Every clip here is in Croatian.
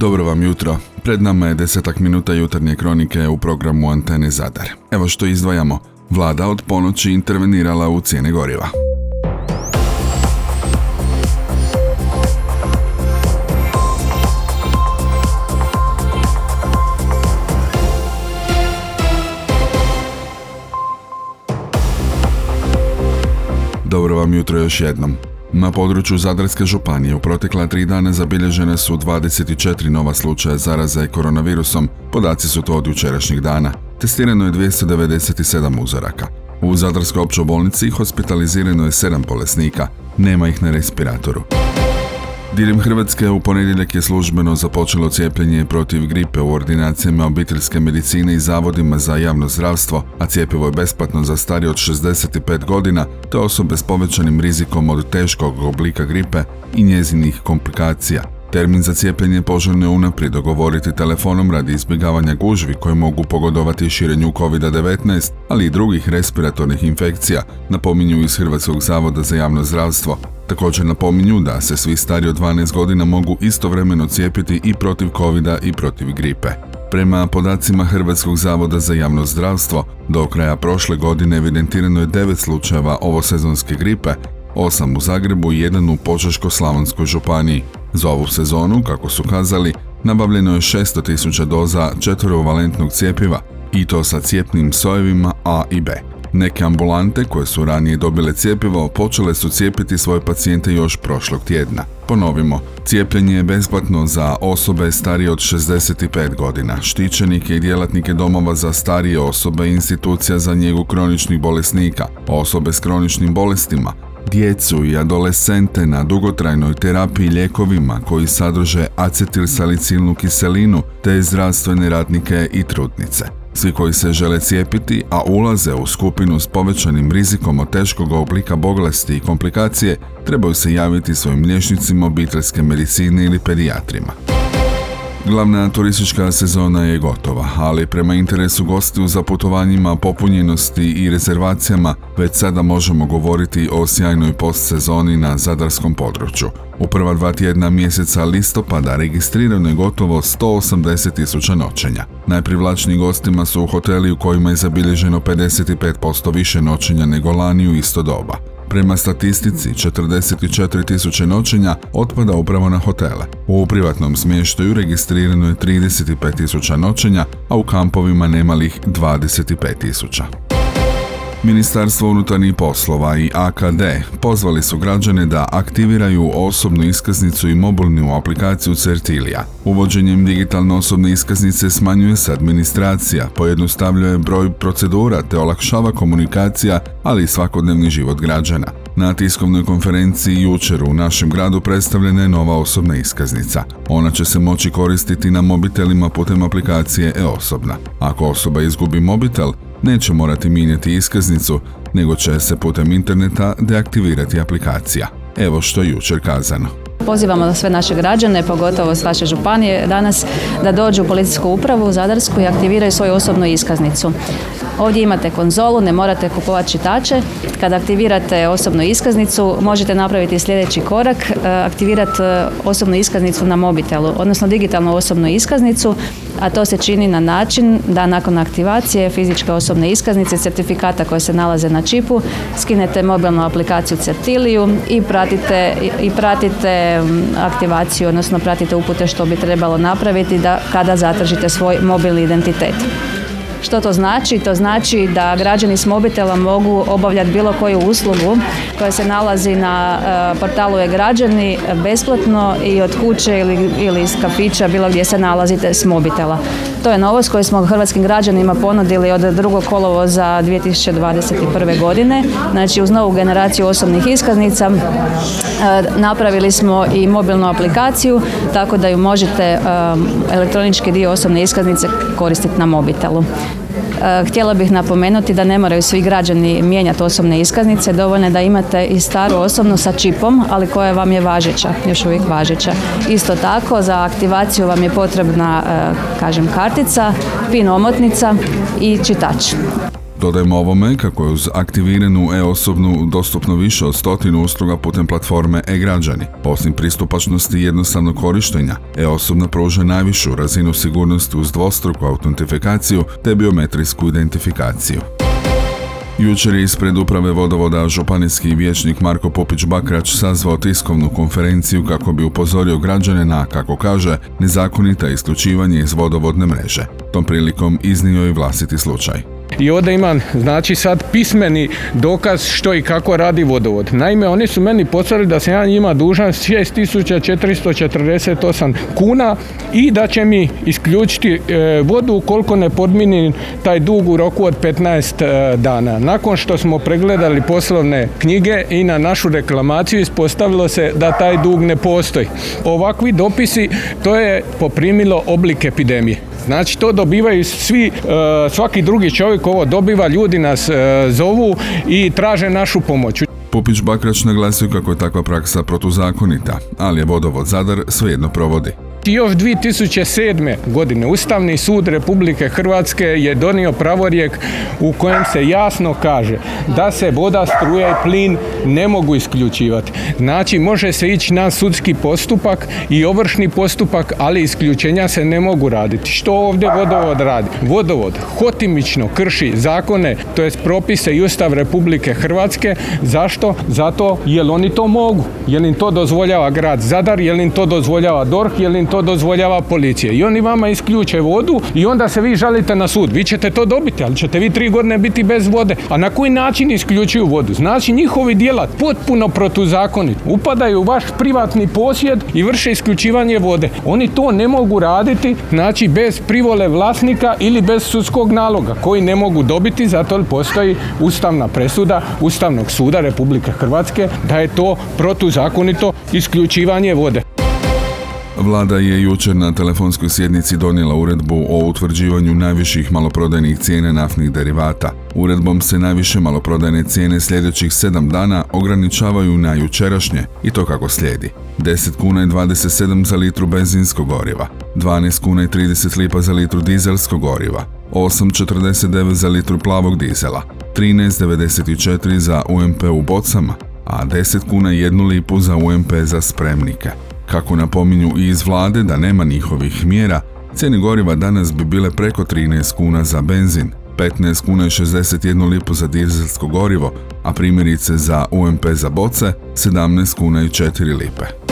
Dobro vam jutro. Pred nama je desetak minuta jutarnje kronike u programu Antene Zadar. Evo što izdvajamo. Vlada od ponoći intervenirala u cijene goriva. Dobro vam jutro još jednom. Na području Zadarske županije u protekla tri dana zabilježene su 24 nova slučaja zaraze koronavirusom, podaci su to od jučerašnjih dana. Testirano je 297 uzoraka. U Zadarskoj općoj bolnici hospitalizirano je 7 bolesnika, nema ih na respiratoru. Diljem Hrvatske u ponedjeljak je službeno započelo cijepljenje protiv gripe u ordinacijama obiteljske medicine i zavodima za javno zdravstvo, a cijepivo je besplatno za starije od 65 godina te osobe s povećanim rizikom od teškog oblika gripe i njezinih komplikacija. Termin za cijepljenje poželjno je unaprijed dogovoriti telefonom radi izbjegavanja gužvi koje mogu pogodovati širenju COVID-19, ali i drugih respiratornih infekcija, napominju iz Hrvatskog zavoda za javno zdravstvo. Također napominju da se svi stari od 12 godina mogu istovremeno cijepiti i protiv covid i protiv gripe. Prema podacima Hrvatskog zavoda za javno zdravstvo, do kraja prošle godine evidentirano je 9 slučajeva ovosezonske gripe, 8 u Zagrebu i 1 u Požeško-Slavonskoj županiji. Za ovu sezonu, kako su kazali, nabavljeno je 600.000 doza četvrovalentnog cijepiva i to sa cijepnim sojevima A i B. Neke ambulante koje su ranije dobile cijepivo počele su cijepiti svoje pacijente još prošlog tjedna. Ponovimo, cijepljenje je besplatno za osobe starije od 65 godina, štićenike i djelatnike domova za starije osobe i institucija za njegu kroničnih bolesnika, osobe s kroničnim bolestima, djecu i adolescente na dugotrajnoj terapiji lijekovima koji sadrže acetilsalicilnu kiselinu te zdravstvene radnike i trudnice. Svi koji se žele cijepiti, a ulaze u skupinu s povećanim rizikom od teškog oblika bolesti i komplikacije, trebaju se javiti svojim liječnicima obiteljske medicine ili pedijatrima. Glavna turistička sezona je gotova, ali prema interesu gostiju za putovanjima, popunjenosti i rezervacijama već sada možemo govoriti o sjajnoj postsezoni na zadarskom području. U prva dva tjedna mjeseca listopada registrirano je gotovo 180 tisuća noćenja. Najprivlačniji gostima su u hoteli u kojima je zabilježeno 55% više noćenja nego lani u isto doba. Prema statistici, 44 tisuće noćenja otpada upravo na hotele. U privatnom smještaju registrirano je 35 tisuća noćenja, a u kampovima nemalih 25 tisuća. Ministarstvo unutarnjih poslova i AKD pozvali su građane da aktiviraju osobnu iskaznicu i mobilnu aplikaciju Certilija. Uvođenjem digitalne osobne iskaznice smanjuje se administracija, pojednostavljuje broj procedura te olakšava komunikacija, ali i svakodnevni život građana. Na tiskovnoj konferenciji jučer u našem gradu predstavljena je nova osobna iskaznica. Ona će se moći koristiti na mobitelima putem aplikacije e-osobna. Ako osoba izgubi mobitel, neće morati mijenjati iskaznicu, nego će se putem interneta deaktivirati aplikacija. Evo što je jučer kazano. Pozivamo sve naše građane, pogotovo s vaše županije, danas da dođu u policijsku upravu u Zadarsku i aktiviraju svoju osobnu iskaznicu. Ovdje imate konzolu, ne morate kupovati čitače. Kada aktivirate osobnu iskaznicu, možete napraviti sljedeći korak, e, aktivirati e, osobnu iskaznicu na mobitelu, odnosno digitalnu osobnu iskaznicu, a to se čini na način da nakon aktivacije fizičke osobne iskaznice, certifikata koje se nalaze na čipu, skinete mobilnu aplikaciju Certiliju i pratite, i pratite aktivaciju, odnosno pratite upute što bi trebalo napraviti da kada zatražite svoj mobilni identitet. Što to znači? To znači da građani s mobitela mogu obavljati bilo koju uslugu koja se nalazi na e, portalu e-građani besplatno i od kuće ili, ili iz kafića bilo gdje se nalazite s mobitela. To je novost koju smo hrvatskim građanima ponudili od drugog kolovoza 2021. godine. Znači uz novu generaciju osobnih iskaznica e, napravili smo i mobilnu aplikaciju tako da ju možete e, elektronički dio osobne iskaznice koristiti na mobitelu. E, htjela bih napomenuti da ne moraju svi građani mijenjati osobne iskaznice, dovoljno je da imate i staru osobnu sa čipom, ali koja vam je važeća, još uvijek važeća. Isto tako, za aktivaciju vam je potrebna, e, kažem, kartica, pin omotnica i čitač. Dodajmo ovome kako je uz aktiviranu e-osobnu dostupno više od stotinu usluga putem platforme e-građani. Osim pristupačnosti i jednostavnog korištenja, e-osobna pruža najvišu razinu sigurnosti uz dvostruku autentifikaciju te biometrijsku identifikaciju. Jučer je ispred uprave vodovoda županijski vijećnik Marko Popić Bakrač sazvao tiskovnu konferenciju kako bi upozorio građane na, kako kaže, nezakonita isključivanje iz vodovodne mreže. Tom prilikom iznio i vlastiti slučaj i ovdje imam znači sad pismeni dokaz što i kako radi vodovod. Naime, oni su meni poslali da sam ja njima dužan 6448 kuna i da će mi isključiti e, vodu ukoliko ne podmini taj dug u roku od 15 e, dana. Nakon što smo pregledali poslovne knjige i na našu reklamaciju ispostavilo se da taj dug ne postoji. Ovakvi dopisi to je poprimilo oblik epidemije. Znači to dobivaju svi, e, svaki drugi čovjek ovo dobiva, ljudi nas e, zovu i traže našu pomoć. Pupić Bakrač naglasio kako je takva praksa protuzakonita, ali je vodovod Zadar svejedno provodi. Još 2007. godine Ustavni sud Republike Hrvatske je donio pravorijek u kojem se jasno kaže da se voda, struja i plin ne mogu isključivati. Znači može se ići na sudski postupak i ovršni postupak, ali isključenja se ne mogu raditi. Što ovdje vodovod radi? Vodovod hotimično krši zakone, to jest propise i Ustav Republike Hrvatske. Zašto? Zato jer oni to mogu. Jer im to dozvoljava grad Zadar, jer im to dozvoljava DORH, jer im to dozvoljava policija. I oni vama isključe vodu i onda se vi žalite na sud. Vi ćete to dobiti, ali ćete vi tri godine biti bez vode. A na koji način isključuju vodu? Znači njihovi djelat potpuno protuzakonit. Upadaju u vaš privatni posjed i vrše isključivanje vode. Oni to ne mogu raditi, znači bez privole vlasnika ili bez sudskog naloga koji ne mogu dobiti zato postoji ustavna presuda Ustavnog suda Republike Hrvatske da je to protuzakonito isključivanje vode. Vlada je jučer na telefonskoj sjednici donijela uredbu o utvrđivanju najviših maloprodajnih cijene naftnih derivata. Uredbom se najviše maloprodajne cijene sljedećih 7 dana ograničavaju na jučerašnje i to kako slijedi. 10 kuna i 27 za litru benzinskog goriva, 12 kuna i 30 lipa za litru dizelskog goriva, 8,49 za litru plavog dizela, 13,94 za UMP u bocama, a 10 kuna i 1 lipu za UMP za spremnike. Kako napominju i iz vlade da nema njihovih mjera, cijene goriva danas bi bile preko 13 kuna za benzin, 15 kuna i 61 lipu za dizelsko gorivo, a primjerice za UMP za boce 17 kuna i 4 lipe.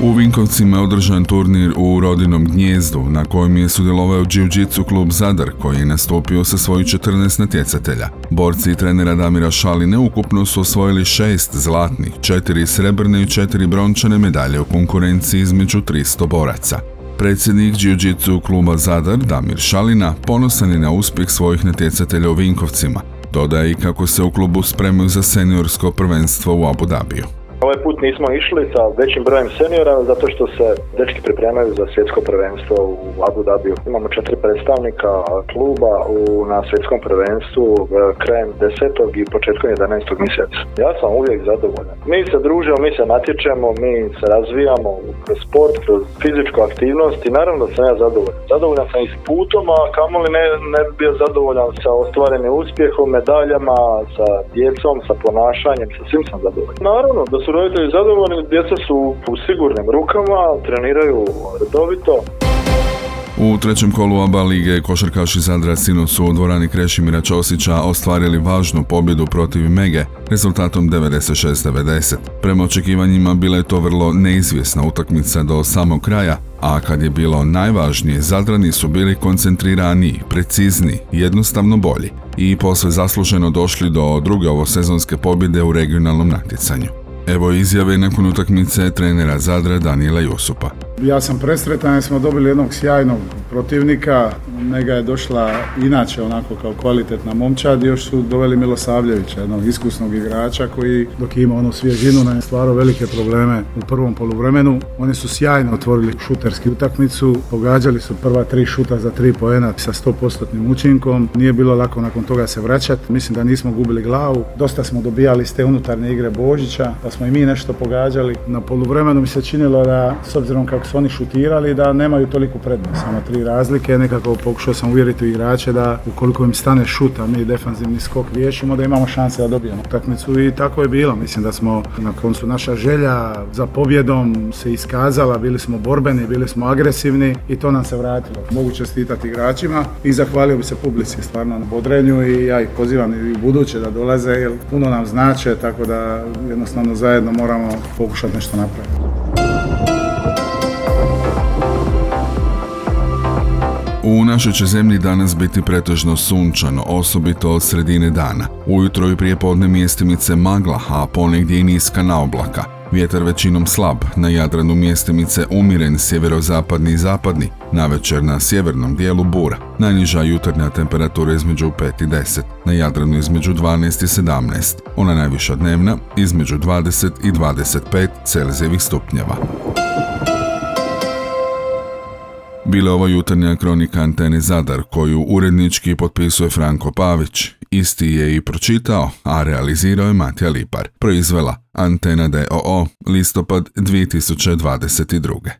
U Vinkovcima je održan turnir u rodinom gnjezdu na kojem je sudjelovao jiu-jitsu klub Zadar koji je nastupio sa svojih 14 natjecatelja. Borci i trenera Damira Šaline ukupno su osvojili šest zlatnih, četiri srebrne i četiri brončane medalje u konkurenciji između 300 boraca. Predsjednik jiu-jitsu kluba Zadar Damir Šalina ponosan je na uspjeh svojih natjecatelja u Vinkovcima. Dodaje i kako se u klubu spremaju za seniorsko prvenstvo u Abu Dhabiju. Ovaj put nismo išli sa većim brojem seniora zato što se dečki pripremaju za svjetsko prvenstvo u Abu Dhabiju. Imamo četiri predstavnika kluba u, na svjetskom prvenstvu e, krajem 10. i početkom 11. mjeseca. Ja sam uvijek zadovoljan. Mi se družimo, mi se natječemo, mi se razvijamo kroz sport, kroz fizičku aktivnost i naravno da sam ja zadovoljan. Zadovoljan sam i s putom, a kamoli ne, ne bi bio zadovoljan sa ostvarenim uspjehom, medaljama, sa djecom, sa ponašanjem, sa svim sam zadovoljan. Naravno da su roditelji zadovoljni, djeca su u sigurnim rukama, treniraju redovito. U trećem kolu ABA lige košarkaši Zadra sino su u dvorani Krešimira Ćosića ostvarili važnu pobjedu protiv Mege rezultatom 96-90. Prema očekivanjima bila je to vrlo neizvjesna utakmica do samog kraja, a kad je bilo najvažnije, Zadrani su bili koncentriraniji, precizni, jednostavno bolji i posle zasluženo došli do druge ovosezonske pobjede u regionalnom natjecanju. Evo izjave nakon utakmice trenera Zadra Danijela Josupa. Ja sam presretan jer smo dobili jednog sjajnog protivnika. Nega je došla inače onako kao kvalitetna momčad. Još su doveli Milosavljevića, jednog iskusnog igrača koji dok ima onu svježinu je stvarao velike probleme u prvom poluvremenu. Oni su sjajno otvorili šuterski utakmicu. Pogađali su prva tri šuta za tri poena sa 100% učinkom. Nije bilo lako nakon toga se vraćati. Mislim da nismo gubili glavu. Dosta smo dobijali iz te unutarnje igre Božića, pa smo i mi nešto pogađali. Na poluvremenu mi se činilo da s obzirom kako su oni šutirali da nemaju toliku prednost, samo tri razlike, nekako pokušao sam uvjeriti igrače da ukoliko im stane šut, a mi defanzivni skok riješimo, da imamo šanse da dobijemo utakmicu i tako je bilo. Mislim da smo na koncu naša želja za pobjedom se iskazala, bili smo borbeni, bili smo agresivni i to nam se vratilo. Mogu čestitati igračima i zahvalio bi se publici stvarno na bodrenju i ja ih pozivam i u buduće da dolaze jer puno nam znače, tako da jednostavno zajedno moramo pokušati nešto napraviti. U našoj će zemlji danas biti pretežno sunčano, osobito od sredine dana. Ujutro i prije podne mjestimice magla, a ponegdje i niska naoblaka. Vjetar većinom slab, na Jadranu mjestimice umiren sjeverozapadni i zapadni, na večer na sjevernom dijelu bura. Najniža jutarnja temperatura između 5 i 10, na Jadranu između 12 i 17, ona najviša dnevna između 20 i 25 Celzijevih stupnjeva. Bila ovo jutarnja kronika Antene Zadar koju urednički potpisuje Franko Pavić. Isti je i pročitao, a realizirao je Matija Lipar. Proizvela Antena DOO, listopad 2022.